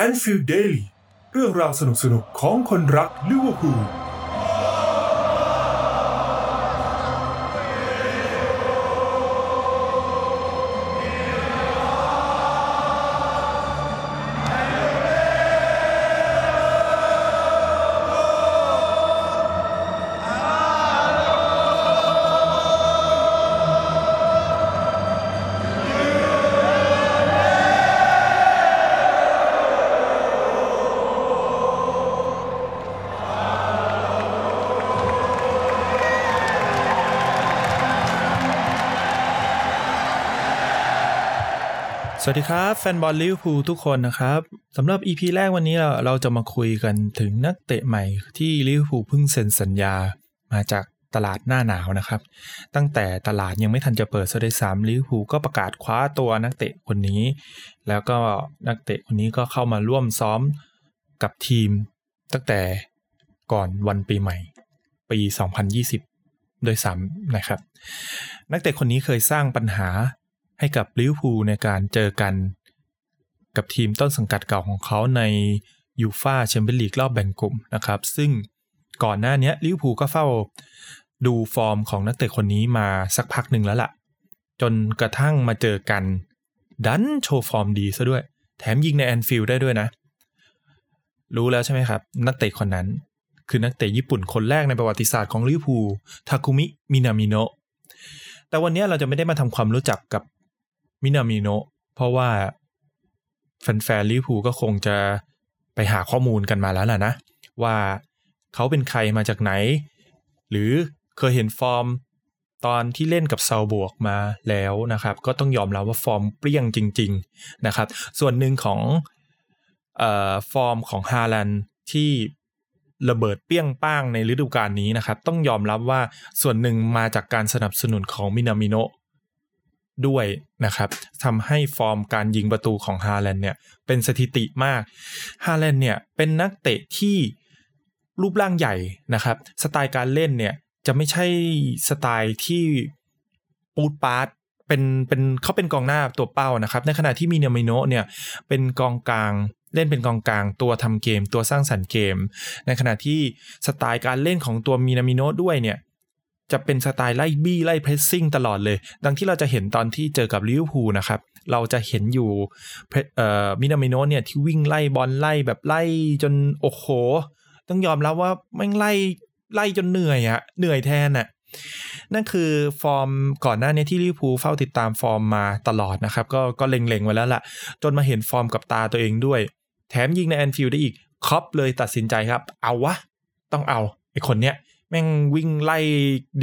Anfield Daily เรื่องราวสนุกๆของคนรักลิเวอร์พูล สวัสดีครับแฟนบอลลิเวอร์พูลทุกคนนะครับสำหรับ EP แรกวันนี้เราเราจะมาคุยกันถึงนักเตะใหม่ที่ลิเวอร์พูลเพิ่งเซ็นสัญญามาจากตลาดหน้าหนาวนะครับ ตั้งแต่ตลาดยังไม่ทันจะเปิดซะด้วยซ้ำลิเวอร์พูลก็ประกาศคว้าตัวนักเตะคนนี้ แล้วก็นักเตะคนนี้ก็เข้ามาร่วมซ้อมกับทีม ตั้งแต่ก่อนวันปีใหม่ ปี 2020 โดยซ้ำนะครับ นักเตะคนนี้เคยสร้างปัญหา ให้กับลิเวอร์พูลในการเจอกัน กับทีมต้นสังกัดเก่าของเขาในยูฟาแชมเปี้ยนลีกรอบแบ่งกลุ่มนะครับ ซึ่งก่อนหน้านี้ลิเวอร์พูลก็เฝ้าดูฟอร์มของนักเตะคนนี้มาสักพักหนึ่งแล้วล่ะ จนกระทั่งมาเจอกัน ดันโชว์ฟอร์มดีซะด้วย แถมยิงในแอนฟิลด์ได้ด้วยนะ รู้แล้วใช่ไหมครับ นักเตะคนนั้น คือนักเตะญี่ปุ่นคนแรกในประวัติศาสตร์ของลิเวอร์พูลทาคุมิมินามิโนะแต่วันนี้เราจะไม่ได้มาทำความรู้จักกับ มินามิโนะเพราะว่าแฟนๆลิเวอร์พูล็คงจะไปหาข้อมูลกันมาแล้วล่ะนะ ว่าเขาเป็นใครมาจากไหน หรือเคยเห็นฟอร์มตอนที่เล่นกับซัลซ์บวร์กมาแล้วนะครับ ก็ต้องยอมรับว่าฟอร์มเปรี้ยงจริง ๆนะครับ ส่วนหนึ่งของออฟอร์มของฮาแลนด์ที่ระเบิดเปรี้ยงปร้างในฤดูกาลนี้นะครับ ต้องยอมรับว่าส่วนหนึ่งมาจากการสนับสนุนของมินามิโนะ ด้วยนะครับทำให้ฟอร์มการยิงประตูของฮาแลนด์เนี่ยเป็นสถิติมากฮาแลนด์เนี่ยเป็นนักเตะที่รูปร่างใหญ่นะครับ สไตล์การเล่นเนี่ยจะไม่ใช่สไตล์ที่ปรู๊ดปราดเป็นเป็นเขาเป็นกองหน้าตัวเป้านะครับ ในขณะที่มินามิโนะเนี่ยเป็นกองกลางเล่นเป็นกองกลางตัวทำเกม ตัวสร้างสรรค์เกม ในขณะที่สไตล์การเล่นของตัวมินามิโนะด้วยเนี่ย จะเป็นสไตล์ไล่บี้ไล่ pressing ตลอดเลย ดังที่เราจะเห็นตอนที่เจอกับลิเวอร์พูลนะครับ เราจะเห็นอยู่เอ่อมินามิโนเนี่ยที่วิ่งไล่บอลไล่แบบไล่จนโอ้โห ต้องยอมรับว่าแม่งไล่ไล่จนเหนื่อยอะเหนื่อยแทนอะนั่นคือฟอร์มก่อนหน้านี้ที่ลิเวอร์พูลเฝ้าติดตามฟอร์มมาตลอดนะครับ ก็ก็เล็งๆไว้แล้วล่ะ จนมาเห็นฟอร์มกับตาตัวเองด้วย แถมยิงในแอนฟิลด์ได้อีกคล็อปป์เลยตัดสินใจครับ เอาวะ ต้องเอาไอคนเนี้ย แม่งวิ่งไล่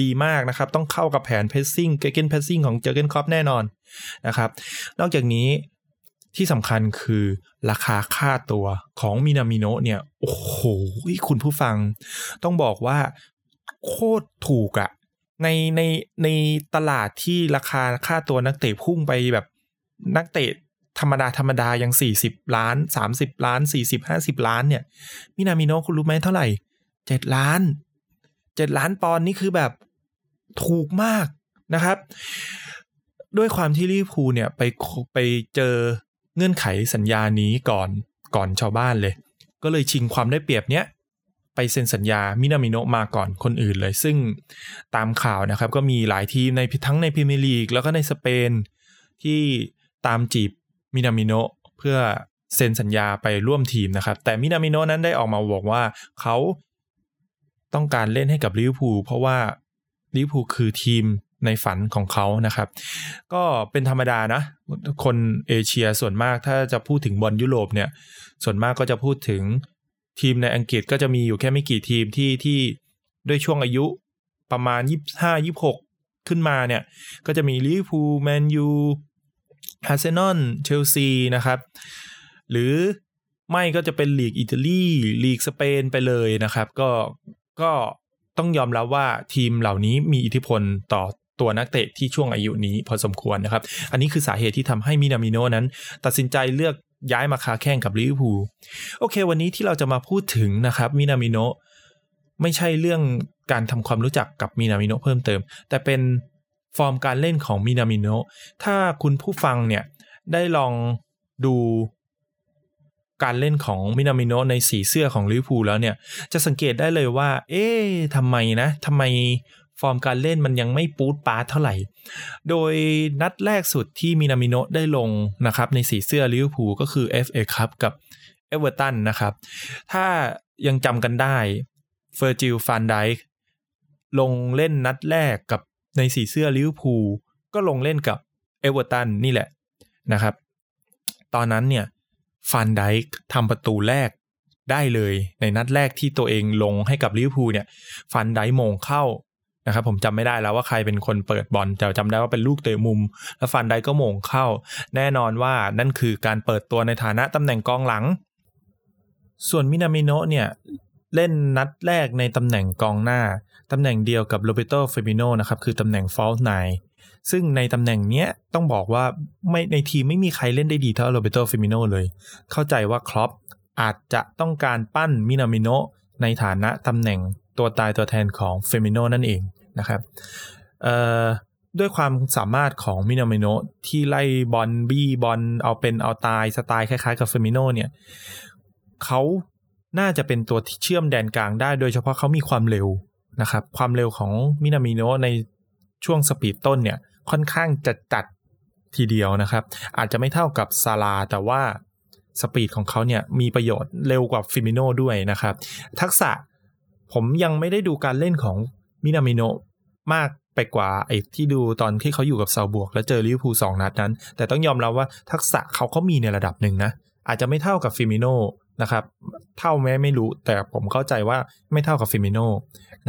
ดีมากนะครับ ต้องเข้ากับแผน pressing gegenpressing ของเจอร์เก้น คล็อปป์แน่นอนนะครับ นอกจากนี้ที่สำคัญคือราคาค่าตัวของมินามิโนเนี่ย โอ้โห คุณผู้ฟัง ต้องบอกว่าโคตรถูกอะในในในตลาดที่ราคาค่าตัวนักเตะพุ่งไปแบบนักเตะธรรมดา ธรรมดา ยัง 40 ล้าน 30 ล้าน 40 50 ล้านเนี่ย มินามิโนคุณรู้ไหมเท่าไหร่ 7 ล้าน 7 ล้านปอนด์นี่คือแบบถูกมากนะครับ ด้วยความที่ลิเวอร์พูลเนี่ยไปไปเจอเงื่อนไขสัญญานี้ก่อนก่อนชาวบ้านเลย ก็เลยชิงความได้เปรียบเนี้ยไปเซ็นสัญญามินามิโนมาก่อนคนอื่นเลย ซึ่งตามข่าวนะครับ ก็มีหลายทีมในทั้งในพรีเมียร์ลีกแล้วก็ในสเปนที่ตามจีบมินามิโนเพื่อเซ็นสัญญาไปร่วมทีมนะครับ แต่มินามิโนนั้นได้ออกมาบอกว่าเขา ต้องการเล่นให้กับลิเวอร์พูลเพราะว่าลิเวอร์พูลคือทีมในฝันของเขานะครับ ก็เป็นธรรมดานะ คนเอเชียส่วนมากถ้าจะพูดถึงบอลยุโรปเนี่ย ส่วนมากก็จะพูดถึงทีมในอังกฤษก็จะมีอยู่แค่ไม่กี่ทีมที่ที่ด้วยช่วงอายุประมาณยี่ห้ายี่หกขึ้นมาเนี่ย ก็จะมีลิเวอร์พูลแมนยูอาร์เซนอลเชลซีนะครับ หรือไม่ก็จะเป็นลีกอิตาลีลีกสเปนไปเลยนะครับ ก็ ก็ต้องยอมรับว่าทีมเหล่านี้มีอิทธิพลต่อตัวนักเตะที่ช่วงอายุนี้พอสมควรนะครับ อันนี้คือสาเหตุที่ทำให้มินามิโนนั้น ตัดสินใจเลือกย้ายมาค้าแข้งกับลิเวอร์พูลโอเค วันนี้ที่เราจะมาพูดถึงนะครับมินามิโนไม่ใช่เรื่องการทำความรู้จักกับมินามิโนเพิ่มเติม แต่เป็นฟอร์มการเล่นของมินามิโนถ้าคุณผู้ฟังเนี่ยได้ลองดู การเล่นของมินามิโนในสีเสื้อของลิเวอร์พูลแล้วเนี่ย จะสังเกตได้เลยว่า เอ๊ะทำไมนะทำไมฟอร์มการเล่นมันยังไม่ปรู๊ดปราดเท่าไหร่ โดยนัดแรกสุดที่มินามิโนได้ลงนะครับในสีเสื้อลิเวอร์พูลก็คือ FA ครับกับเอเวอร์ตันนะครับ ถ้ายังจำกันได้เฟอร์จิลฟานไดค์ลงเล่นนัดแรกกับในสีเสื้อลิเวอร์พูลก็ลงเล่นกับเอเวอร์ตันนี่แหละนะครับ ตอนนั้นเนี่ย ฟานไดค์ทำประตูแรกได้เลยในนัดแรกที่ตัวเองลงให้กับลิเวอร์พูลเนี่ยฟานไดค์โหม่งเข้านะครับผมจำไม่ได้แล้วว่าใครเป็นคนเปิดบอลแต่จำได้ว่าเป็นลูกเตะมุม แล้วฟานไดค์ก็โหม่งเข้า แน่นอนว่านั่นคือการเปิดตัวในฐานะตำแหน่งกองหลัง ส่วนมินามิโนะเนี่ย เล่นนัดแรกในตำแหน่งกองหน้า ตำแหน่งเดียวกับโรเบโตเฟมิโนนะครับ คือตำแหน่ง false nine ซึ่งในตำแหน่งเนี้ยต้องบอกว่าไม่ในทีมไม่มีใครเล่นได้ดีเท่าโรเบโตเฟมิโนเลย เข้าใจว่าคล็อปป์อาจจะต้องการปั้นมินามิโนในฐานะตำแหน่งตัวตายตัวแทนของเฟอร์มิโน่นั่นเองนะครับด้วยความสามารถของมินามิโนที่ไล่บอลบี้บอลเอาเป็นเอาตายสไตล์คล้ายๆกับเฟอร์มิโน่เนี่ยเขา น่าจะเป็นตัวที่เชื่อมแดนกลางได้ โดยเฉพาะเขามีความเร็วนะครับ ความเร็วของมินามิโนในช่วงสปีดต้นเนี่ย ค่อนข้างจะจัดทีเดียวนะครับ อาจจะไม่เท่ากับซาลาห์แต่ว่าสปีดของเขาเนี่ยมีประโยชน์เร็วกว่าเฟอร์มิโน่ด้วยนะครับ ทักษะผมยังไม่ได้ดูการเล่นของมินามิโนมากไปกว่าไอ้ที่ดูตอนที่เขาอยู่กับซัลซ์บวร์ก แล้วเจอลิเวอร์พูลสองนัดนั้น แต่ต้องยอมรับว่าทักษะเขาเขามีในระดับหนึ่งนะ อาจจะไม่เท่ากับเฟอร์มิโน่ นะครับ เท่าไหมไม่รู้แต่ผมเข้าใจว่าไม่เท่ากับเฟอร์มิโน่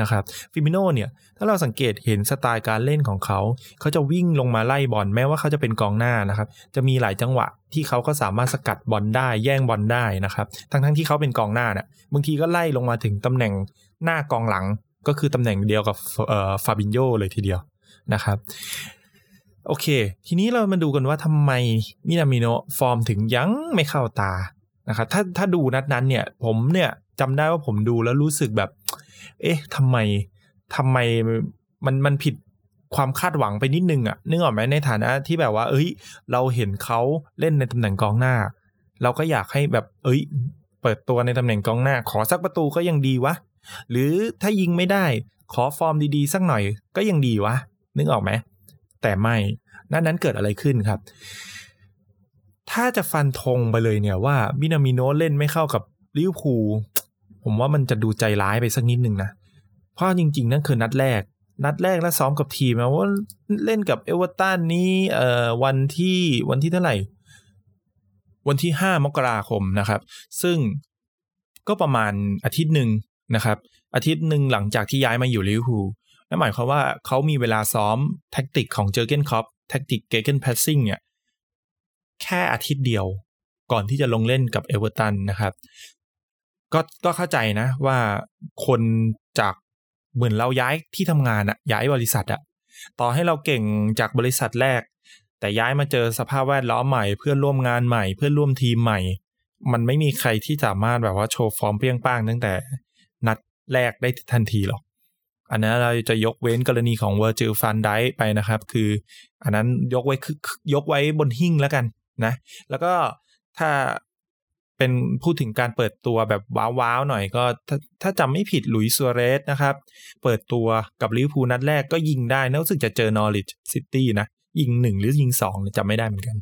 นะครับเฟอร์มิโน่เนี่ย ถ้าเราสังเกตเห็นสไตล์การเล่นของเขา เขาจะวิ่งลงมาไล่บอลแม้ว่าเขาจะเป็นกองหน้านะครับ จะมีหลายจังหวะที่เขาก็สามารถสกัดบอลได้แย่งบอลได้นะครับ ทั้งทั้งที่เขาเป็นกองหน้าเนี่ยบางทีก็ไล่ลงมาถึงตำแหน่งหน้ากองหลังก็คือตำแหน่งเดียวกับฟาบินโยเลยทีเดียวนะครับโอเค ทีนี้เรามาดูกันว่าทำไมมินามิโนฟอร์มถึงยังไม่เข้าตา นะครับถ้าถ้าดูนัดนั้นเนี่ย ผมเนี่ยจำได้ว่าผมดูแล้วรู้สึกแบบ เอ๊ะทำไมทำไมมันมันผิดความคาดหวังไปนิดนึงอะนึกออกไหมในฐานะที่แบบว่า เอ้ย เราเห็นเขาเล่นในตำแหน่งกองหน้า เราก็อยากให้แบบ เอ้ย เปิดตัวในตำแหน่งกองหน้า ขอสักประตูก็ยังดีวะหรือถ้ายิงไม่ได้ ขอฟอร์มดีๆ สักหน่อยก็ยังดีวะนึกออกไหมแต่ไม่นั่นนั้นเกิดอะไรขึ้นครับ ถ้าจะฟันธงไปเลยเนี่ยว่ามินามิโนเล่นไม่เข้ากับลิเวอร์พูลผมว่ามันจะดูใจร้ายไปสักนิดหนึ่งนะ เพราะจริง ๆ นั่นคือนัดแรก นัดแรกแล้วซ้อมกับทีมนะว่าเล่นกับเอเวอร์ตันนี้เอ่อวันที่วันที่เท่าไหร่ วันที่ห้ามกราคมนะครับ ซึ่งก็ประมาณอาทิตย์หนึ่งนะครับ อาทิตย์หนึ่งหลังจากที่ย้ายมาอยู่ลิเวอร์พูลนั่นหมายความว่าเขามีเวลาซ้อมแท็กติกของเจอร์เกนคล็อปป์แท็กติก gegenpressing เนี่ย แค่อาทิตย์เดียวก่อนที่จะลงเล่นกับเอเวอร์ตันนะครับ ก็ก็เข้าใจนะว่าคนจากเหมือนเราย้ายที่ทำงานอะย้ายบริษัทอะต่อให้เราเก่งจากบริษัทแรก แต่ย้ายมาเจอสภาพแวดล้อมใหม่ เพื่อนร่วมงานใหม่ เพื่อนร่วมทีมใหม่ มันไม่มีใครที่สามารถแบบว่าโชว์ฟอร์มเปรี้ยงป้างตั้งแต่นัดแรกได้ทันทีหรอก อันนั้นเราจะยกเว้นกรณีของเวอร์จิลฟานไดจ์คไปนะครับ คือ อันนั้นยกไว้ยกไว้บนหิ้งแล้วกัน นะ แล้วก็ถ้าเป็นพูดถึงการเปิดตัวแบบว้าวๆหน่อยก็ถ้าถ้าจำไม่ผิดหลุยส์ซัวเรสนะครับ เปิดตัวกับลิเวอร์พูลนัดแรกก็ยิงได้นะรู้สึกจะเจอนอริชซิตี้นะ ยิงหนึ่งหรือยิงสองจำไม่ได้เหมือนกัน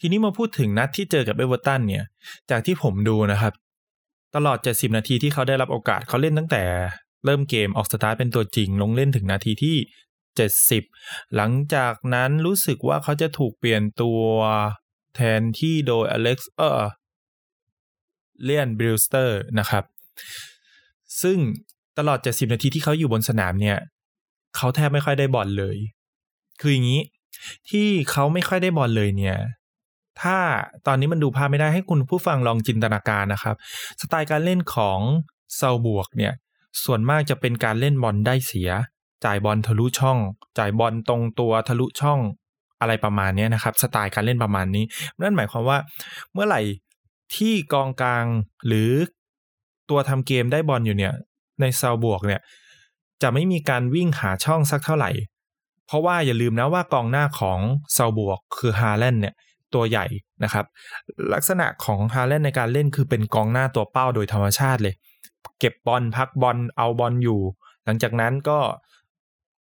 ทีนี้มาพูดถึงนัดที่เจอกับเอเวอร์ตันเนี่ย จากที่ผมดูนะครับ ตลอด 70 นาทีที่เขาได้รับโอกาสเขาเล่นตั้งแต่เริ่มเกมออกสตาร์ทเป็นตัวจริง ลงเล่นถึงนาทีที่ 70 หลังจากนั้นรู้สึกว่าเขาจะถูกเปลี่ยนตัวแทนที่โดยอเล็กซ์เออเลียนบริลสเตอร์นะครับ ซึ่งตลอด 70 นาทีที่เขาอยู่บนสนามเนี่ย เขาแทบไม่ค่อยได้บอลเลย คืออย่างนี้ ที่เขาไม่ค่อยได้บอลเลยเนี่ย ถ้าตอนนี้มันดูภาพไม่ได้ให้คุณผู้ฟังลองจินตนาการนะครับ สไตล์การเล่นของเซาบวกเนี่ย ส่วนมากจะเป็นการเล่นบอลได้เสีย จ่ายบอลทะลุช่อง จ่ายบอลตรงตัวทะลุช่องอะไรประมาณนี้นะครับ สไตล์การเล่นประมาณนี้ นั่นหมายความว่าเมื่อไหร่ที่กองกลางหรือตัวทำเกมได้บอลอยู่เนี่ย ในเซาบวกเนี่ย จะไม่มีการวิ่งหาช่องสักเท่าไหร่ เพราะว่าอย่าลืมนะว่ากองหน้าของซัลซ์บวร์กคือฮาแลนด์เนี่ยตัวใหญ่นะครับ ลักษณะของฮาแลนด์ในการเล่นคือเป็นกองหน้าตัวเป้าโดยธรรมชาติเลย เก็บบอลพักบอลเอาบอลอยู่ หลังจากนั้นก็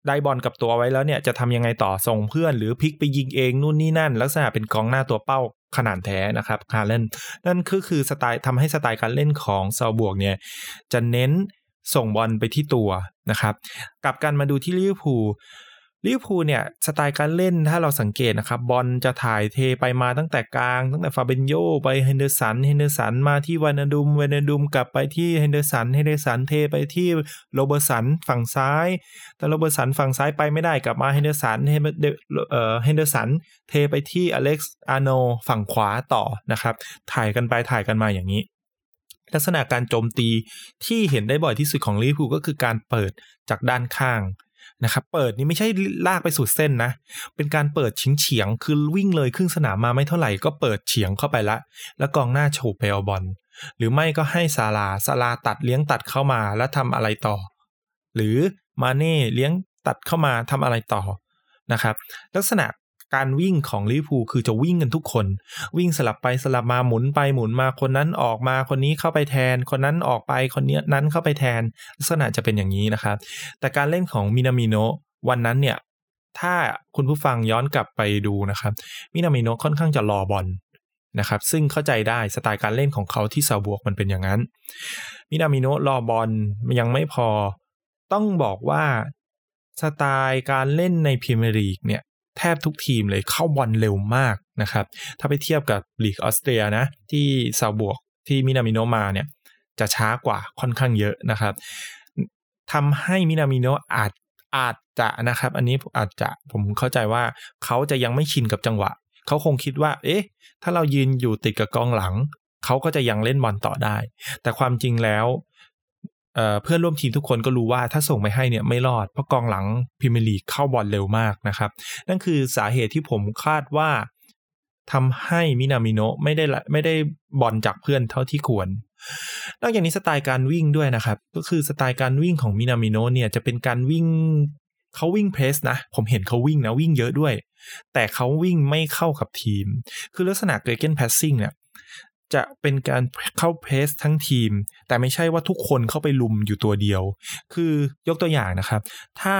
ได้บอลกับตัวไว้แล้วเนี่ยจะทำยังไงต่อส่งเพื่อนหรือพลิกไปยิงเองนู่นนี่นั่น ลักษณะเป็นกองหน้าตัวเป้าขนานแท้นะครับฮาแลนด์นั่นคือคือสไตล์ทำให้สไตล์การเล่นของซัลซ์บวร์กเนี่ยจะเน้นส่งบอลไปที่ตัวนะครับกลับกันมาดูที่ลิเวอร์พูล ลิเวอร์พูลเนี่ยสไตล์การเล่นถ้าเราสังเกตนะครับบอลจะถ่ายเทไปมาตั้งแต่กลาง ตั้งแต่ฟาบินโญไปเฮนเดอร์สันเฮนเดอร์สันมาที่ไวนัลดุมไวนัลดุมกลับไปที่เฮนเดอร์สันเฮนเดอร์สันเทไปที่โรเบิร์ตสันฝั่งซ้าย แต่โรเบิร์ตสันฝั่งซ้ายไปไม่ได้กลับมาเฮนเดอร์สันเฮนเดอร์สันเทไปที่อเล็กซ์อาร์โนลด์ฝั่งขวาต่อนะครับถ่ายกันไปถ่ายกันมาอย่างนี้ลักษณะการโจมตีที่เห็นได้บ่อยที่สุดของลิเวอร์พูลก็คือการเปิดจากด้านข้าง นะครับเปิดนี่ไม่ใช่ลากไปสุดเส้นนะ เป็นการเปิดชิงเฉียงคือวิ่งเลยครึ่งสนามมาไม่เท่าไหร่ก็เปิดเฉียงเข้าไปละ แล้วกองหน้าโฉบไปเอาบอลหรือไม่ก็ให้ซาลาซาลาตัดเลี้ยงตัดเข้ามาแล้วทำอะไรต่อ หรือมาเน่เลี้ยงตัดเข้ามาทำอะไรต่อนะครับ ลักษณะ การวิ่งของลิเวอร์พูลคือจะวิ่งกันทุกคน วิ่งสลับไปสลับมาหมุนไปหมุนมาคนนั้นออกมาคนนี้เข้าไปแทน คนนั้นออกไปคนนี้นั้นเข้าไปแทน ลักษณะจะเป็นอย่างนี้นะครับ แต่การเล่นของมินามิโนวันนั้นเนี่ย ถ้าคุณผู้ฟังย้อนกลับไปดูนะครับ มินามิโนค่อนข้างจะรอบอลนะครับ ซึ่งเข้าใจได้สไตล์การเล่นของเขาที่ซัลซ์บวร์กมันเป็นอย่างนั้น มินามิโนรอบอลยังไม่พอต้องบอกว่าสไตล์การเล่นในพรีเมียร์ลีกเนี่ย แทบทุกทีมเลยเข้าบอลเร็วมากนะครับ ถ้าไปเทียบกับลีกออสเตรียนะ ที่ซาบวกที่มินามิโนมาเนี่ยจะช้ากว่าค่อนข้างเยอะนะครับทำให้มินามิโนอาจอาจจะนะครับ อันนี้อาจจะผมเข้าใจว่าเขาจะยังไม่ชินกับจังหวะ เขาคงคิดว่า เอ๊ะ ถ้าเรายืนอยู่ติดกับกองหลัง เขาก็จะยังเล่นบอลต่อได้ แต่ความจริงแล้ว เพื่อนร่วมทีมทุกคนก็รู้ว่าถ้าส่งไปให้เนี่ยไม่รอด เพราะกองหลังพิมลีกเข้าบอลเร็วมากนะครับ นั่นคือสาเหตุที่ผมคาดว่าทำให้มินามิโนะไม่ได้ไม่ได้บอลจากเพื่อนเท่าที่ควร นอกจากนี้สไตล์การวิ่งด้วยนะครับ ก็คือสไตล์การวิ่งของมินามิโนะเนี่ยจะเป็นการวิ่งเขาวิ่งเพรสนะ ผมเห็นเขาวิ่งนะวิ่งเยอะด้วย แต่เขาวิ่งไม่เข้ากับทีม คือลักษณะ gegenpressing เนี่ย จะเป็นการเข้า press ทั้งทีม แต่ไม่ใช่ว่าทุกคนเข้าไปรุมอยู่ตัวเดียว คือยกตัวอย่างนะครับ ถ้าเ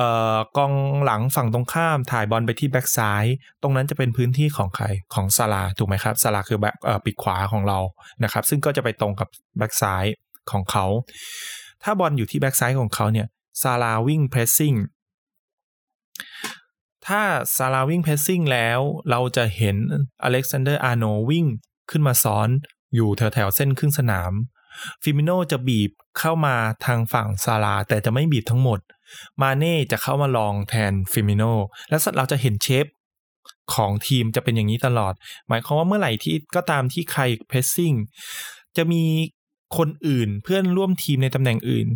อ่อกองหลังฝั่งตรงข้ามถ่ายบอลไปที่แบ็กซ้าย ตรงนั้นจะเป็นพื้นที่ของใครของซาลาถูกไหมครับซาลาคือแบ็กปีกขวาของเรานะครับ ซึ่งก็จะไปตรงกับแบ็กซ้ายของเขา ถ้าบอลอยู่ที่แบ็กซ้ายของเขาเนี่ยซาลาวิ่ง pressing ถ้าซาลาวิ่ง pressing แล้วเราจะเห็นอเล็กซานเดอร์อาร์โนลด์วิ่งขึ้นมาซ้อนอยู่แถวแถวเส้นครึ่งสนาม ฟีร์มิโนจะบีบเข้ามาทางฝั่งซาลาแต่จะไม่บีบทั้งหมด มาเน่จะเข้ามาลองแทนฟีร์มิโนและเราจะเห็น shape ของทีมจะเป็นอย่างนี้ตลอด หมายความว่าเมื่อไหร่ที่ก็ตามที่ใคร pressingจะมีคนอื่นเพื่อนร่วมทีมในตำแหน่งอื่น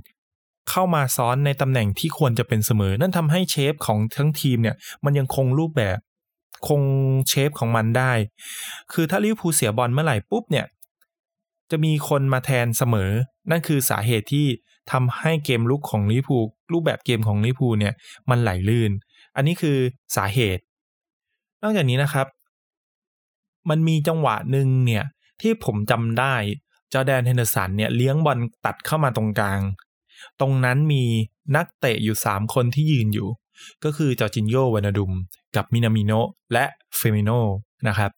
เข้ามาซ้อนในตำแหน่งที่ควรจะเป็นเสมอ นั่นทำให้ shape ของทั้งทีมเนี่ยมันยังคงรูปแบบคง shape ของมันได้ คือถ้าลิเวอร์พูลเสียบอลเมื่อไหร่ปุ๊บเนี่ย จะมีคนมาแทนเสมอ นั่นคือสาเหตุที่ทำให้เกมรุกของลิเวอร์พูลรูปแบบเกมของลิเวอร์พูลเนี่ยมันไหลลื่น อันนี้คือสาเหตุ นอกจากนี้นะครับ มันมีจังหวะหนึ่งเนี่ยที่ผมจำได้จอร์แดนเฮนเดอร์สันเนี่ยเลี้ยงบอลตัดเข้ามาตรงกลาง ตรงนั้นมีนักเตะอยู่ 3 คนที่ยืนอยู่ ก็คือจอร์จินิโอไวนัลดุม กับมินามิโนและฟีร์มิโนนะครับ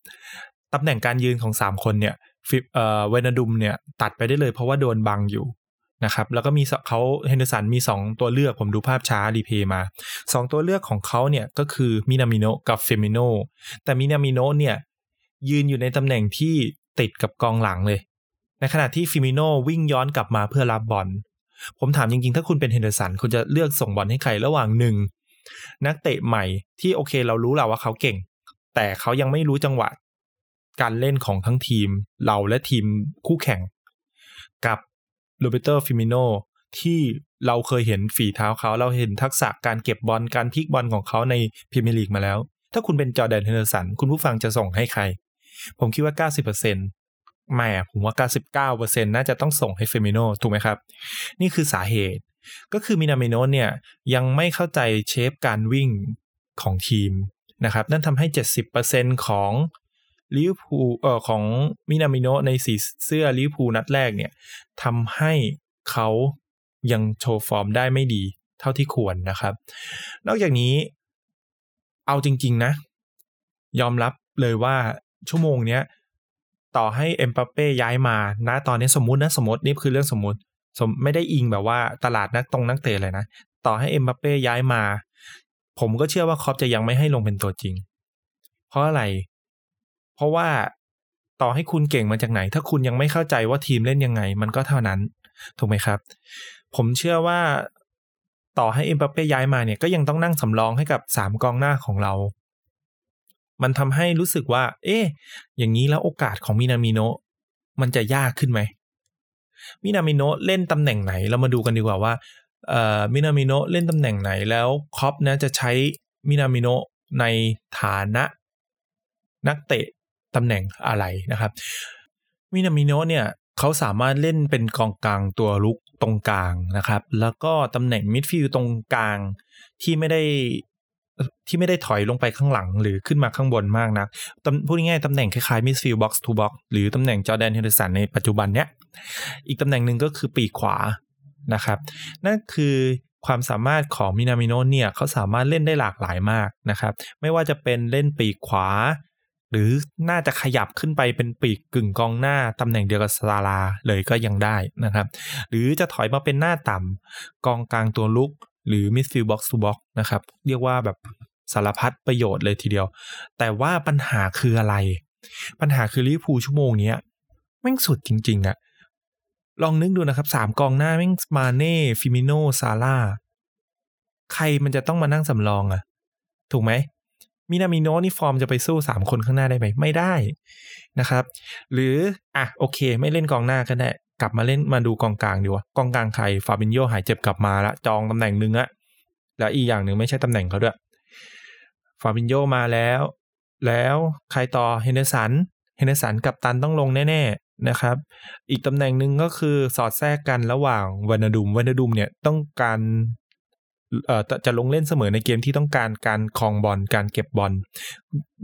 ตำแหน่งการยืนของ 3 คนเนี่ยเอ่อไวนัลดุมเนี่ยตัดไปได้เลยเพราะว่าโดนบังอยู่นะครับแล้วก็มีเขาเฮนเดอร์สันมี 2 ตัวเลือกผมดูภาพช้า replay มา 2 ตัวเลือกของเขาเนี่ยก็คือมินามิโนกับฟีร์มิโนแต่มินามิโนเนี่ยยืนอยู่ในตำแหน่งที่ติดกับกองหลังเลย ในขณะที่ฟีร์มิโนวิ่งย้อนกลับมาเพื่อรับบอล ผมถามจริงๆ ถ้าคุณเป็นเฮนเดอร์สันคุณจะเลือกส่งบอลให้ใครระหว่างหนึ่งนักเตะใหม่ที่โอเคเรารู้แล้วว่าเขาเก่ง แต่เขายังไม่รู้จังหวะ การเล่นของทั้งทีม เราและทีมคู่แข่ง กับโรแบร์โตฟีร์มิโนที่เราเคยเห็นฝีเท้าเขา เราเห็นทักษะการเก็บบอลการพลิกบอลของเขาในพรีเมียร์ลีกมาแล้ว ถ้าคุณเป็นจอร์แดนเฮนเดอร์สัน คุณผู้ฟังจะส่งให้ใคร ผมคิดว่า 90% ไม่ผมว่า 99%น่าจะต้องส่งให้ฟีร์มิโนถูกไหมครับ นี่คือสาเหตุ ก็คือมินามิโนเนี่ยยังไม่เข้าใจ shape การวิ่งของทีมนะครับ นั่นทำให้ 70%ของลิเวอร์พูลเอ่อของมินามิโนในสีเสื้อลิเวอร์พูลนัดแรกเนี่ยทำให้เขายังโชว์ฟอร์มได้ไม่ดีเท่าที่ควรนะครับ นอกจากนี้เอาจริง ๆ นะ ยอมรับเลยว่าชั่วโมงเนี้ย ต่อให้เอ็มบัปเป้ย้ายมานะตอนนี้สมมุตินะสมมตินี่คือเรื่องสมมติสมไม่ได้อิงแบบว่าตลาดนักตรงนักเตะเลยนะ ต่อให้เอ็มบัปเป้ย้ายมา ผมก็เชื่อว่าคอปจะยังไม่ให้ลงเป็นตัวจริง เพราะอะไร เพราะว่าต่อให้คุณเก่งมาจากไหน ถ้าคุณยังไม่เข้าใจว่าทีมเล่นยังไง มันก็เท่านั้น ถูกไหมครับ ผมเชื่อว่าต่อให้เอ็มบัปเป้ย้ายมาเนี่ยก็ยังต้องนั่งสำรองให้กับสามกองหน้าของเรา มันทำให้รู้สึกว่า เอ๊ะอย่างนี้แล้วโอกาสของมินามิโนะมันจะยากขึ้นไหมมินามิโนะเล่นตำแหน่งไหนเรามาดูกันดีกว่าว่าเอ่อมินามิโนะเล่นตำแหน่งไหนแล้วคล็อปป์น่าจะใช้มินามิโนะในฐานะนักเตะตำแหน่งอะไรนะครับมินามิโนะเนี่ยเขาสามารถเล่นเป็นกองกลางตัวรุกตรงกลางนะครับ แล้วก็ตำแหน่งมิดฟิลด์ตรงกลางที่ไม่ได้ ที่ไม่ได้ถอยลงไปข้างหลังหรือขึ้นมาข้างบนมากนะพูดง่ายๆตำแหน่งคล้ายๆมิดฟิลด์ box-to-box หรือตำแหน่งจอแดนเฮเดสันในปัจจุบันเนี้ยอีกตำแหน่งหนึ่งก็คือปีกขวานะครับนั่นคือความสามารถของมินามิโนะเนี่ยเขาสามารถเล่นได้หลากหลายมากนะครับ ไม่ว่าจะเป็นเล่นปีกขวา หรือน่าจะขยับขึ้นไปเป็นปีกกึ่งกองหน้าตำแหน่งเดียวกับซาลาห์เลยก็ยังได้นะครับ หรือจะถอยมาเป็นหน้าต่ำกองกลางตัวรุก หรือมิดฟิลด์ box-to-box นะครับ เรียกว่าแบบสารพัดประโยชน์เลยทีเดียว แต่ว่าปัญหาคืออะไร ปัญหาคือลิเวอร์พูลชั่วโมงนี้แม่งสุดจริง ๆอะลองนึกดูนะครับสามกองหน้าแม่งมาเน่ฟีร์มีโนซาลาห์ใครมันจะต้องมานั่งสำรองอะถูกไหมมินามิโนะนี่ฟอร์มจะไปสู้สามคนข้างหน้าได้ไหมไม่ได้นะครับ หรืออะโอเค ไม่เล่นกองหน้าก็ได้ กลับมาเล่นมาดูกองกลางดีวะกองกลางใครฟาบินโญ่หายเจ็บกลับมาละจองตำแหน่งหนึ่งอะแล้วอีกอย่างหนึ่งไม่ใช่ตำแหน่งเขาด้วยฟาบินโญ่มาแล้ว แล้วใครต่อเฮนเดอร์สันเฮนเดอร์สันกัปตันต้องลงแน่ๆนะครับ อีกตำแหน่งหนึ่งก็คือสอดแทรกกันระหว่างวานดุมวานดุมเนี่ยต้องการเอ่อจะลงเล่นเสมอในเกมที่ต้องการการคลองบอลการเก็บบอล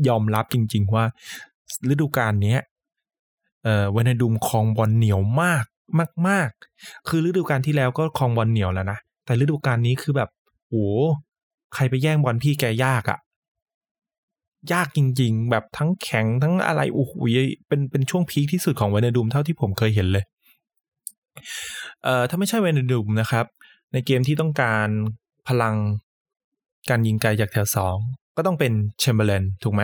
ยอมรับจริง ๆ ว่าฤดูกาลนี้ เอ่อวานดุมคลองบอลเหนียวมากมาก ๆ คือฤดูกาลที่แล้วก็คลองบอลเหนียวแล้วนะ แต่ฤดูกาลนี้คือแบบโอ้ใครไปแย่งบอลพี่แกยากอะ่ะยากจริง ๆ แบบทั้งแข็งทั้งอะไรโอ้โหเป็นเป็นช่วง peak ที่สุดของไวจ์นัลดุมเท่าที่ผมเคยเห็นเลย เอ่อถ้าไม่ใช่ไวจ์นัลดุมนะครับ ในเกมที่ต้องการพลังการยิงไกลจากแถวสองก็ต้องเป็นแชมเบอร์เลนถูกไหม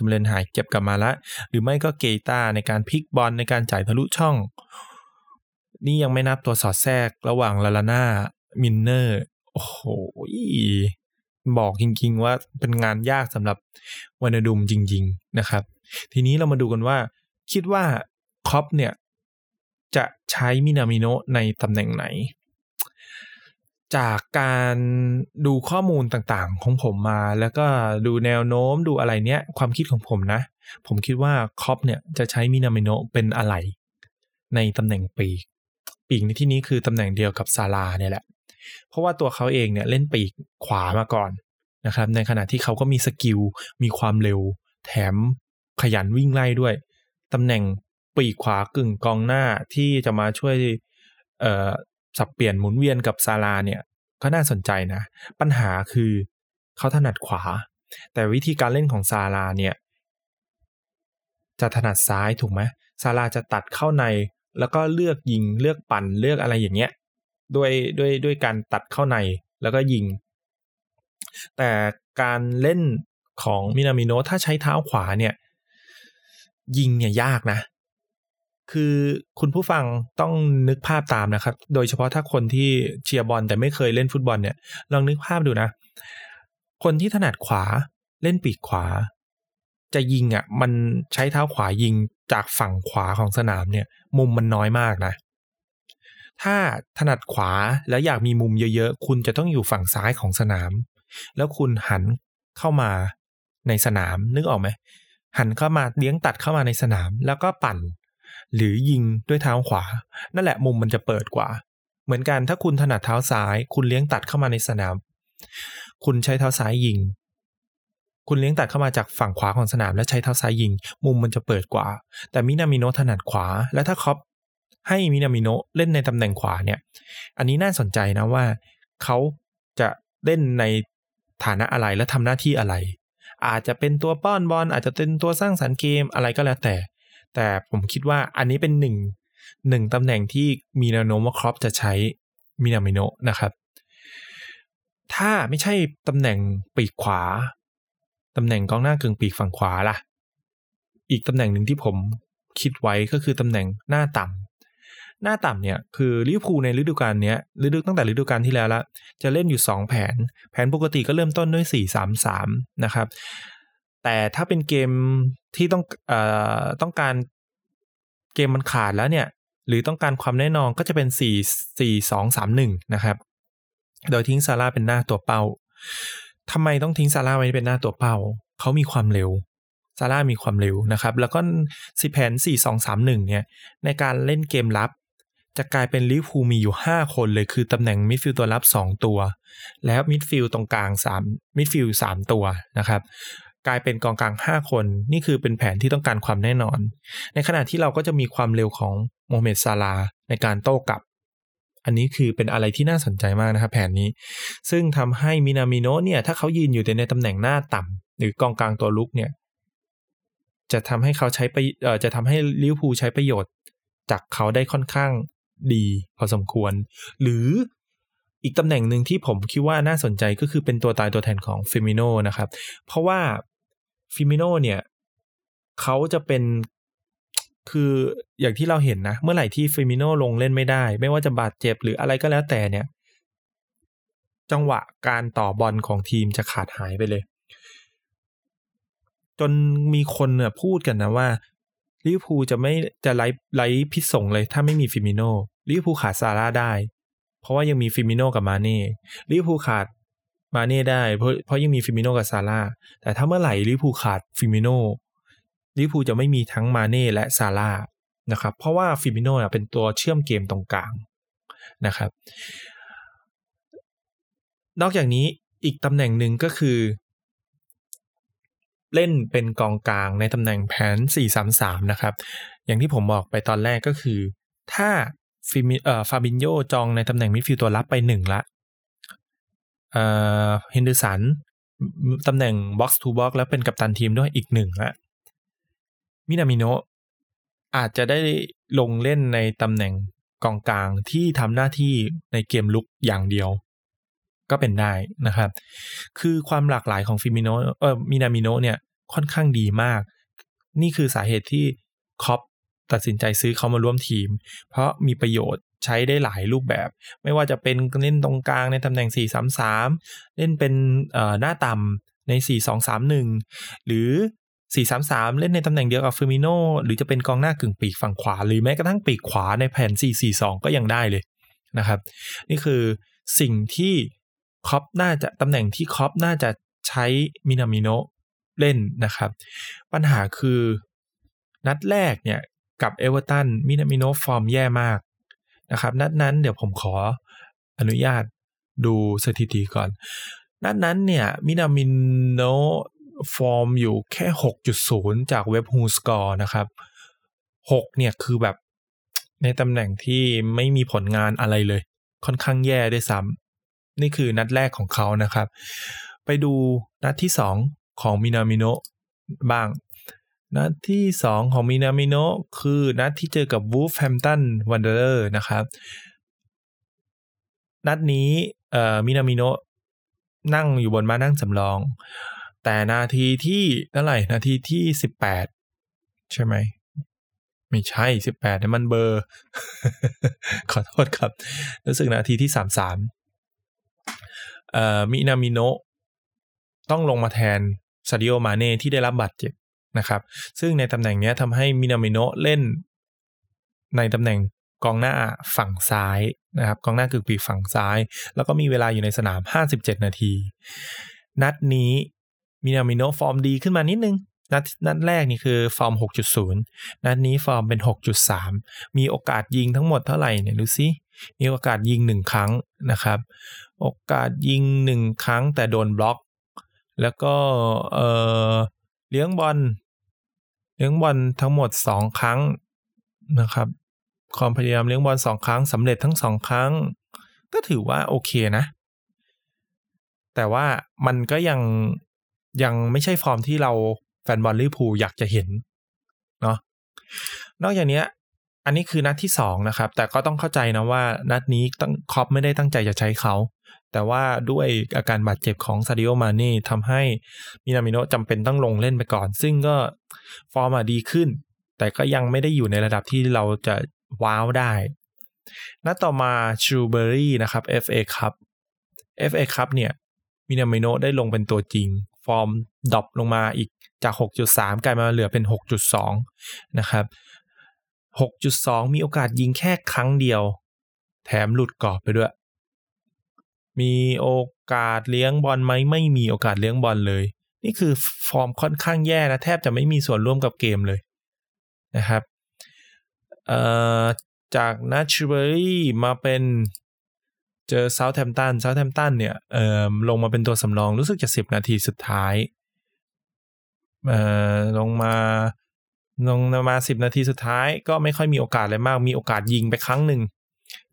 แชมเร์เลนหายเจ็บกลับมาแล้วหรือไม่ก็เกอิต้าในการพลิกบอลในการจ่ายทะลุช่อง นี่ยังไม่นับตัวสอดแทรกระหว่างลัลลาน่ามิลเนอร์ โอ้โหบอกจริงๆว่าเป็นงานยากสำหรับวานดุมจริง ๆนะครับ ทีนี้เรามาดูกันว่า คิดว่าคอปเนี่ย จะใช้มินามิโนในตำแหน่งไหน จากการดูข้อมูลต่างๆ ของผมมา แล้วก็ดูแนวโน้มดูอะไรเนี้ย ความคิดของผมนะ ผมคิดว่าคอปเนี่ยจะใช้มินามิโนเป็นอะไร ในตำแหน่งปีก ปีกในที่นี้คือตำแหน่งเดียวกับซาลาเนี่ยแหละ เพราะว่าตัวเขาเองเนี่ยเล่นปีกขวามาก่อนนะครับ ในขณะที่เขาก็มีสกิล มีความเร็ว แถมขยันวิ่งไล่ด้วย ตำแหน่งปีกขวากึ่งกองหน้าที่จะมาช่วยเอ่อ สับเปลี่ยนหมุนเวียนกับซาลาเนี่ยก็น่าสนใจนะ ปัญหาคือเขาถนัดขวา แต่วิธีการเล่นของซาลาเนี่ย จะถนัดซ้ายถูกไหมซาลาจะตัดเข้าในแล้วก็เลือกยิงเลือกปั่นเลือกอะไรอย่างเงี้ยด้วยด้วยด้วยการตัดเข้าในแล้วก็ยิง แต่การเล่นของมินามิโนะถ้าใช้เท้าขวาเนี่ย ยิงเนี่ยยากนะ คือคุณผู้ฟังต้องนึกภาพตามนะครับ โดยเฉพาะถ้าคนที่เชียร์บอลแต่ไม่เคยเล่นฟุตบอลเนี่ย ลองนึกภาพดูนะ คนที่ถนัดขวาเล่นปีกขวา จะยิงอะ่ะ มันใช้เท้าขวายิงจากฝั่งขวาของสนามเนี่ย มุมมันน้อยมากนะ ถ้าถนัดขวาแล้วอยากมีมุมเยอะๆ คุณจะต้องอยู่ฝั่งซ้ายของสนาม แล้วคุณหันเข้ามาในสนามนึกออกไหมหันเข้ามาเลี้ยงตัดเข้ามาในสนาม แล้วก็ปั่น หรือยิงด้วยเท้าขวา นั่นแหละมุมมันจะเปิดกว่า เหมือนกันถ้าคุณถนัดเท้าซ้าย คุณเลี้ยงตัดเข้ามาในสนาม คุณใช้เท้าซ้ายยิง คุณเลี้ยงตัดเข้ามาจากฝั่งขวาของสนาม และใช้เท้าซ้ายยิง มุมมันจะเปิดกว่า แต่มินามิโนถนัดขวา และถ้าคอปให้มินามิโนเล่นในตำแหน่งขวาเนี่ย อันนี้น่าสนใจนะว่าเขาจะเล่นในฐานะอะไรและทำหน้าที่อะไร อาจจะเป็นตัวป้อนบอลอาจจะเป็นตัวสร้างสรรค์เกมอะไรก็แล้วแต่ แต่ผมคิดว่าอันนี้เป็นหนึ่งหนึ่งตำแหน่งที่มีแนวโน้มว่าครอปจะใช้มินามิโนนะครับ ถ้าไม่ใช่ตำแหน่งปีกขวา ตำแหน่งกองหน้ากึ่งปีกฝั่งขวาล่ะ อีกตำแหน่งหนึ่งที่ผมคิดไว้ก็คือตำแหน่งหน้าต่ำหน้าต่ำเนี่ยคือลิเวอร์พูลในฤดูกาลนี้ฤดูตั้งแต่ฤดูกาลที่แล้วละจะเล่นอยู่ 2 แผน แผนปกติก็เริ่มต้นด้วย 4-3-3 นะครับ แต่ถ้าเป็นเกมที่ต้องเอ่อต้องการเกมมันขาดแล้วเนี่ย หรือต้องการความแน่นอนก็จะเป็น 4-4-2-3-1 นะครับ โดยทิ้งซาลาห์เป็นหน้าตัวเป้าทำไมต้องทิ้งซาลาห์ไว้เป็นหน้าตัวเป้า เขามีความเร็วซาลาห์มีความเร็วนะครับ แล้วก็สิแผน 4 2 3 1 เนี่ย ในการเล่นเกมรับ จะกลายเป็นลิเวอร์พูลมีอยู่ 5 คนเลยคือตำแหน่งมิดฟิลด์ตัวรับ 2 ตัว แล้วมิดฟิลด์ตรงกลาง3มิดฟิลด์3ตัวนะครับ กลายเป็นกองกลาง 5 คน นี่คือเป็นแผนที่ต้องการความแน่นอน ในขณะที่เราก็จะมีความเร็วของโมเมดซาลาในการโต้กลับ อันนี้คือเป็นอะไรที่น่าสนใจมากนะครับแผนนี้ ซึ่งทำให้มินามิโนะเนี่ย ถ้าเขายืนอยู่ในตำแหน่งหน้าต่ำหรือกองกลางตัวรุกเนี่ย จะทำให้เขาใช้ไปจะทำให้ลิเวอร์พูลใช้ประโยชน์ จากเขาได้ค่อนข้างดีพอสมควร หรืออีกตำแหน่งหนึ่งที่ผมคิดว่าน่าสนใจก็คือเป็นตัวตายตัวแทนของฟีร์มีโนนะครับ เพราะว่า ฟีร์มีโนเนี่ยเขาจะเป็นคืออย่างที่เราเห็นนะ เมื่อไหร่ที่ฟีร์มีโนลงเล่นไม่ได้ ไม่ว่าจะบาดเจ็บหรืออะไรก็แล้วแต่เนี่ย จังหวะการต่อบอลของทีมจะขาดหายไปเลย จนมีคนเนี่ยพูดกันนะว่าลิเวอร์พูลจะไม่จะไร้ไร้พิษสงเลย ถ้าไม่มีฟีร์มีโนลิเวอร์พูลขาดซาลาห์ได้ เพราะว่ายังมีฟีร์มีโนกับมาเน่ลิเวอร์พูลขาด มาเน่ได้เพราะเพราะยังมีฟีร์มีโนกับซาลาห์แต่ถ้าเมื่อไหร่ลิเวอร์พูลขาดฟีร์มีโนลิเวอร์พูลจะไม่มีทั้งมาเน่และซาลาห์นะครับเพราะว่าฟีร์มีโนเป็นตัวเชื่อมเกมตรงกลางนะครับนอกจากนี้อีกตำแหน่งหนึ่งก็คือ เล่นเป็นกองกลางในตำแหน่งแผน 4-3-3 นะครับ อย่างที่ผมบอกไปตอนแรกก็คือ ถ้าฟีร์มีเอ่อฟาบินโญ่จองในตำแหน่งมิดฟิลด์ตัวรับไปหนึ่งละ เอ่อเฮนเดอร์สันตำแหน่ง box-to-box แล้วเป็นกัปตันทีมด้วยอีกหนึ่งละมินามิโนะอาจจะได้ลงเล่นในตำแหน่งกองกลางที่ทำหน้าที่ในเกมรุกอย่างเดียว ก็เป็นได้นะครับ คือความหลากหลายของฟีร์มีโนเออมินามิโนะเนี่ยค่อนข้างดีมาก นี่คือสาเหตุที่คล็อปป์ตัดสินใจซื้อเขามาร่วมทีม เพราะมีประโยชน์ ใช้ได้หลายรูปแบบ ไม่ว่าจะเป็นเล่นตรงกลางในตำแหน่ง 4-3-3 เล่นเป็นหน้าต่ำใน 4-2-3-1 หรือ 4-3-3 เล่นในตำแหน่งเดียวกับฟีร์มีโนหรือจะเป็นกองหน้ากึ่งปีกฝั่งขวา หรือแม้กระทั่งปีกขวาในแผน 4-4-2 ก็ยังได้เลยนะครับ นี่คือสิ่งที่คล็อปป์น่าจะตำแหน่งที่คล็อปป์น่าจะใช้มินามิโนะเล่นนะครับ ปัญหาคือนัดแรกเนี่ยกับเอเวอร์ตันมินามิโนะฟอร์มแย่มาก นะครับนัดนั้นเดี๋ยวผมขออนุญาตดูสถิติก่อน นัดนั้นเนี่ยมินามิโนะฟอร์มอยู่แค่ 6.0 จากเว็บ WhoScored นะครับ 6 เนี่ยคือแบบในตำแหน่งที่ไม่มีผลงานอะไรเลย ค่อนข้างแย่ด้วยซ้ำนี่คือนัดแรกของเขานะครับ ไปดูนัดที่ 2 ของมินามิโนะบ้าง นัดที่ 2 ของมินามิโนะคือนัดที่เจอกับวูฟแฮมตันวันเดอร์นะครับ นัดนี้เอ่อมินามิโนะนั่งอยู่บนม้านั่งสำรอง แต่นาทีที่เท่าไหร่ นาทีที่สิบแปดใช่ไหมไม่ใช่สิบแปดนี่มันเบอร์ ขอโทษครับ รู้สึกนาทีที่สามสามเอ่อมินามิโนต้องลงมาแทนซาดิโอมาเน่ที่ได้รับบาดเจ็บ นะครับ ซึ่งในตำแหน่งนี้ทำให้มินามิโนะเล่น ในตำแหน่งกองหน้าฝั่งซ้ายนะครับกองหน้ากึ่งปีกฝั่งซ้าย แล้วก็มีเวลาอยู่ในสนาม 57 นาที นัดนี้มินามิโนะฟอร์มดีขึ้นมานิดนึงนัดนัดแรกนี่คือฟอร์ม 6.0 นัดนี้ฟอร์มเป็น 6.3 มีโอกาสยิงทั้งหมดเท่าไหร่เนี่ยดูสิมีโอกาสยิงหนึ่งครั้งนะครับ โอกาสยิงหนึ่งครั้งแต่โดนบล็อก แล้วก็เออ เลี้ยงบอลเลี้ยงบอลทั้งหมดสองครั้งนะครับ ความพยายามเลี้ยงบอลสองครั้งสำเร็จทั้งสองครั้ง ก็ถือว่าโอเคนะ แต่ว่ามันก็ยังยังไม่ใช่ฟอร์มที่เราแฟนบอลลิเวอร์พูลอยากจะเห็นเนาะนอกจากนี้อันนี้คือนัดที่สองนะครับ แต่ก็ต้องเข้าใจนะว่านัดนี้ทางคล็อปป์ไม่ได้ตั้งใจจะใช้เขา แต่ว่าด้วยอาการบาดเจ็บของซาดิโอมาเน่ทำให้มินามิโนะจำเป็นต้องลงเล่นไปก่อน ซึ่งก็ฟอร์มดีขึ้น แต่ก็ยังไม่ได้อยู่ในระดับที่เราจะว้าวได้ นัดต่อมาชรูว์สบิวรีนะครับ FA Cup FA Cup เนี่ยมินามิโนะได้ลงเป็นตัวจริง ฟอร์มดรอปลงมาอีกจาก 6.3 กลายมาเหลือเป็น 6.2 นะครับ 6.2 มีโอกาสยิงแค่ครั้งเดียว แถมหลุดกรอบไปด้วย มีโอกาสเลี้ยงบอลไหมไม่มีโอกาสเลี้ยงบอลเลย นี่คือฟอร์มค่อนข้างแย่นะแทบจะไม่มีส่วนร่วมกับเกมเลยนะครับจากนัชเบอรี่มาเป็นเจอเซาท์แฮมตันเซาท์แฮมตันเนี่ยเออลงมาเป็นตัวสำรองรู้สึกจะสิบนาทีสุดท้ายเออลงมาลงมาสิบนาทีสุดท้ายก็ไม่ค่อยมีโอกาสอะไรมาก มีโอกาสยิงไปครั้งหนึ่ง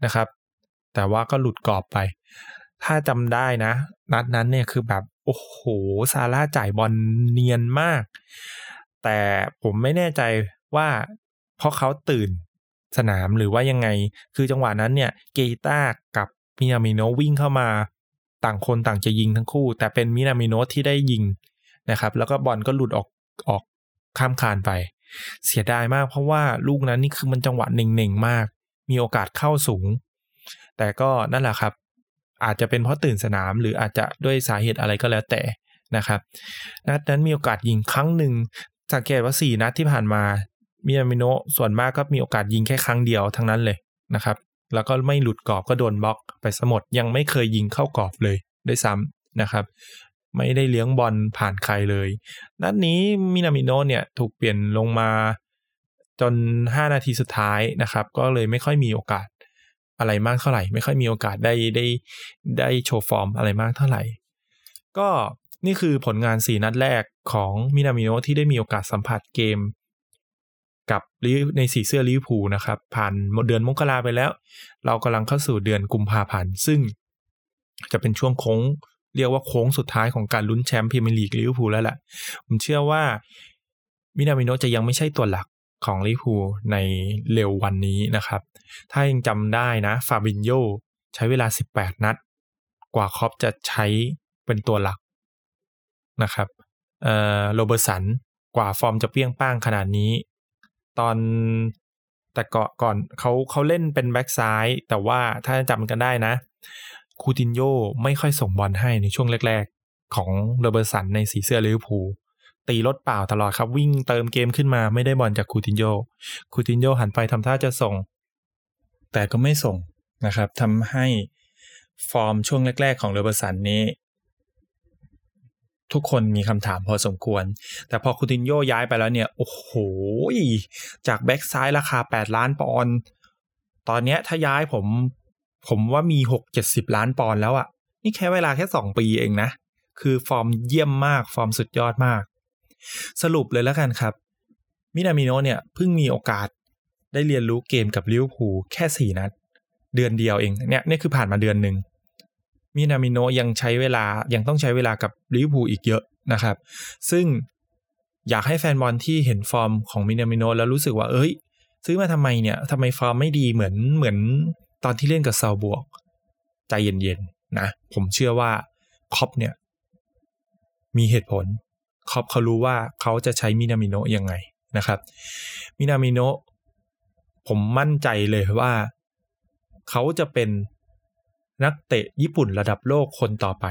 นะครับ แต่ว่าก็หลุดกรอบไป ถ้าจำได้นะ นัดนั้นเนี่ยคือแบบโอ้โหซาร่าจ่ายบอลเนียนมาก แต่ผมไม่แน่ใจว่าเพราะเขาตื่นสนามหรือว่ายังไง คือจังหวะนั้นเนี่ยเกตากับมินามิโนวิ่งเข้ามา ต่างคนต่างจะยิงทั้งคู่ แต่เป็นมินามิโนที่ได้ยิงนะครับ แล้วก็บอลก็หลุดออกออกข้ามคานไป เสียดายมากเพราะว่าลูกนั้นนี่คือมันจังหวะเน่งๆมาก มีโอกาสเข้าสูง แต่ก็นั่นแหละครับ อาจจะเป็นเพราะตื่นสนาม หรืออาจจะด้วยสาเหตุอะไรก็แล้วแต่นะครับ นัดนั้นมีโอกาสยิงครั้งหนึ่ง สังเกตว่าสี่นัดที่ผ่านมามิยามิโนะส่วนมากก็มีโอกาสยิงแค่ครั้งเดียวทั้งนั้นเลยนะครับ แล้วก็ไม่หลุดกรอบก็โดนบล็อกไปสมดยังไม่เคยยิงเข้ากรอบเลยด้วยซ้ำนะครับ ไม่ได้เลี้ยงบอลผ่านใครเลย นัดนี้มินามิโนะเนี่ยถูกเปลี่ยนลงมาจน 5 นาทีสุดท้ายนะครับ ก็เลยไม่ค่อยมีโอกาส อะไรมากเท่าไหร่ ไม่ค่อยมีโอกาสได้ได้ได้โชว์ฟอร์มอะไรมากเท่าไหร่ ก็นี่คือผลงาน 4 นัดแรกของมินามิโนะที่ได้มีโอกาสสัมผัสเกม กับในสีเสื้อลิเวอร์พูลนะครับ ผ่านเดือนมกราไปแล้ว เรากำลังเข้าสู่เดือนกุมภาพันธ์ซึ่งจะเป็นช่วงโค้ง เรียกว่าโค้งสุดท้ายของการลุ้นแชมป์พรีเมียร์ลีกลิเวอร์พูลแล้วแหละผมเชื่อว่ามินามิโนะจะยังไม่ใช่ตัวหลัก ของลิเวอร์พูลในเร็ววันนี้นะครับ ถ้ายังจำได้นะฟาบินโยใช้เวลา 18 นัด กว่าคล็อปป์จะใช้เป็นตัวหลักนะครับโรเบอร์สันกว่าฟอร์มจะเปี้ยงป้างขนาดนี้ ตอนแต่ก่อนก่อนเขาเขาเล่นเป็นแบ็กซ้าย แต่ว่าถ้าจำกันได้นะ คูตินโยไม่ค่อยส่งบอลให้ในช่วงแรก ๆ ของโรเบอร์สันในสีเสื้อลิเวอร์พูล ตีรถเปล่าตลอดครับ วิ่งเติมเกมขึ้นมาไม่ได้บอลจากคูตินโยคูตินโยหันไปทำท่าจะส่ง แต่ก็ไม่ส่งนะครับทำให้ฟอร์มช่วงแรก ๆ ของโรเบอร์สันนี้ ทุกคนมีคำถามพอสมควร แต่พอคูตินโยย้ายไปแล้วเนี่ย โอ้โห จากแบ็กซ้ายราคา 8 ล้านปอนด์ตอนเนี้ยถ้าย้ายผมผมว่ามี 6 70 ล้านปอนด์แล้วอะ นี่แค่เวลาแค่ 2 ปีเองนะ คือฟอร์มเยี่ยมมาก ฟอร์มสุดยอดมาก สรุปเลยแล้วกันครับ มินามิโนะเนี่ยเพิ่งมีโอกาสได้เรียนรู้เกมกับลิเวอร์พูลแค่ 4 นัด เดือนเดียวเองเนี่ยนี่คือผ่านมาเดือนหนึ่งมินามิโนะยังใช้เวลายังต้องใช้เวลากับลิเวอร์พูลอีกเยอะนะครับ ซึ่งอยากให้แฟนบอลที่เห็นฟอร์มของมินามิโนะแล้วรู้สึกว่าเอ้ย ซื้อมาทำไมเนี่ยทำไมฟอร์มไม่ดีเหมือนเหมือนตอนที่เล่นกับซัลซ์บวร์ก ใจเย็นๆนะ ผมเชื่อว่าคล็อปป์เนี่ย มีเหตุผล คล็อปป์เขารู้ว่าเขาจะใช้มินามิโนะยังไงนะครับมินามิโนะผมมั่นใจเลยว่า เขาจะเป็นนักเตะญี่ปุ่นระดับโลกคนต่อไป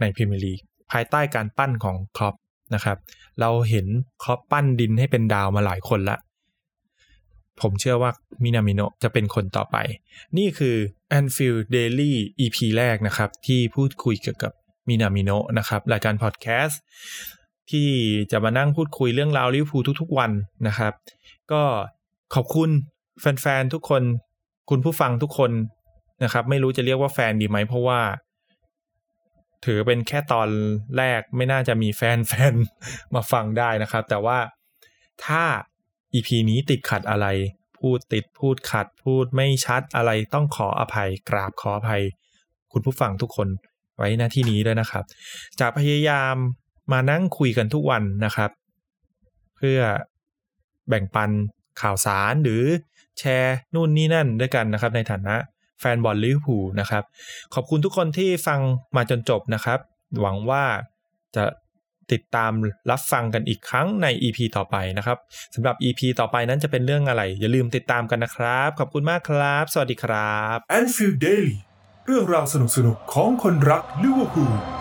ในพรีเมียร์ลีกภายใต้การปั้นของคล็อปป์นะครับ เราเห็นคล็อปป์ปั้นดินให้เป็นดาวมาหลายคนละ ผมเชื่อว่ามินามิโนะจะเป็นคนต่อไป นี่คือ Anfield Daily EP แรกนะครับ ที่พูดคุยเกี่ยวกับมินามิโนะนะครับ รายการพอดแคสต์ ที่จะมานั่งพูดคุยเรื่องราวลิเวอร์พูลทุกๆ วันนะครับ ก็ขอบคุณแฟนๆทุกคน คุณผู้ฟังทุกคนนะครับ ไม่รู้จะเรียกว่าแฟนดีไหมเพราะว่า ถือเป็นแค่ตอนแรกไม่น่าจะมีแฟนๆมาฟังได้นะครับ แต่ว่าถ้า EP นี้ติดขัดอะไร พูดติดพูดขัดพูดไม่ชัดอะไรต้องขออภัย กราบขออภัย คุณผู้ฟังทุกคนไว้หน้าที่นี้ด้วยนะครับ จะพยายาม มานั่งคุยกันทุกวันนะครับ เพื่อแบ่งปันข่าวสารหรือแชร์นู่นนี่นั่นด้วยกันนะครับ ในฐานะแฟนบอลลิเวอร์พูลนะครับ ขอบคุณทุกคนที่ฟังมาจนจบนะครับ หวังว่าจะติดตามรับฟังกันอีกครั้งใน EP ต่อไปนะครับสำหรับ EP ต่อไปนั้นจะเป็นเรื่องอะไร อย่าลืมติดตามกันนะครับ ขอบคุณมากครับ สวัสดีครับ Anfield Daily เรื่องราวสนุกๆของคนรักลิเวอร์พูล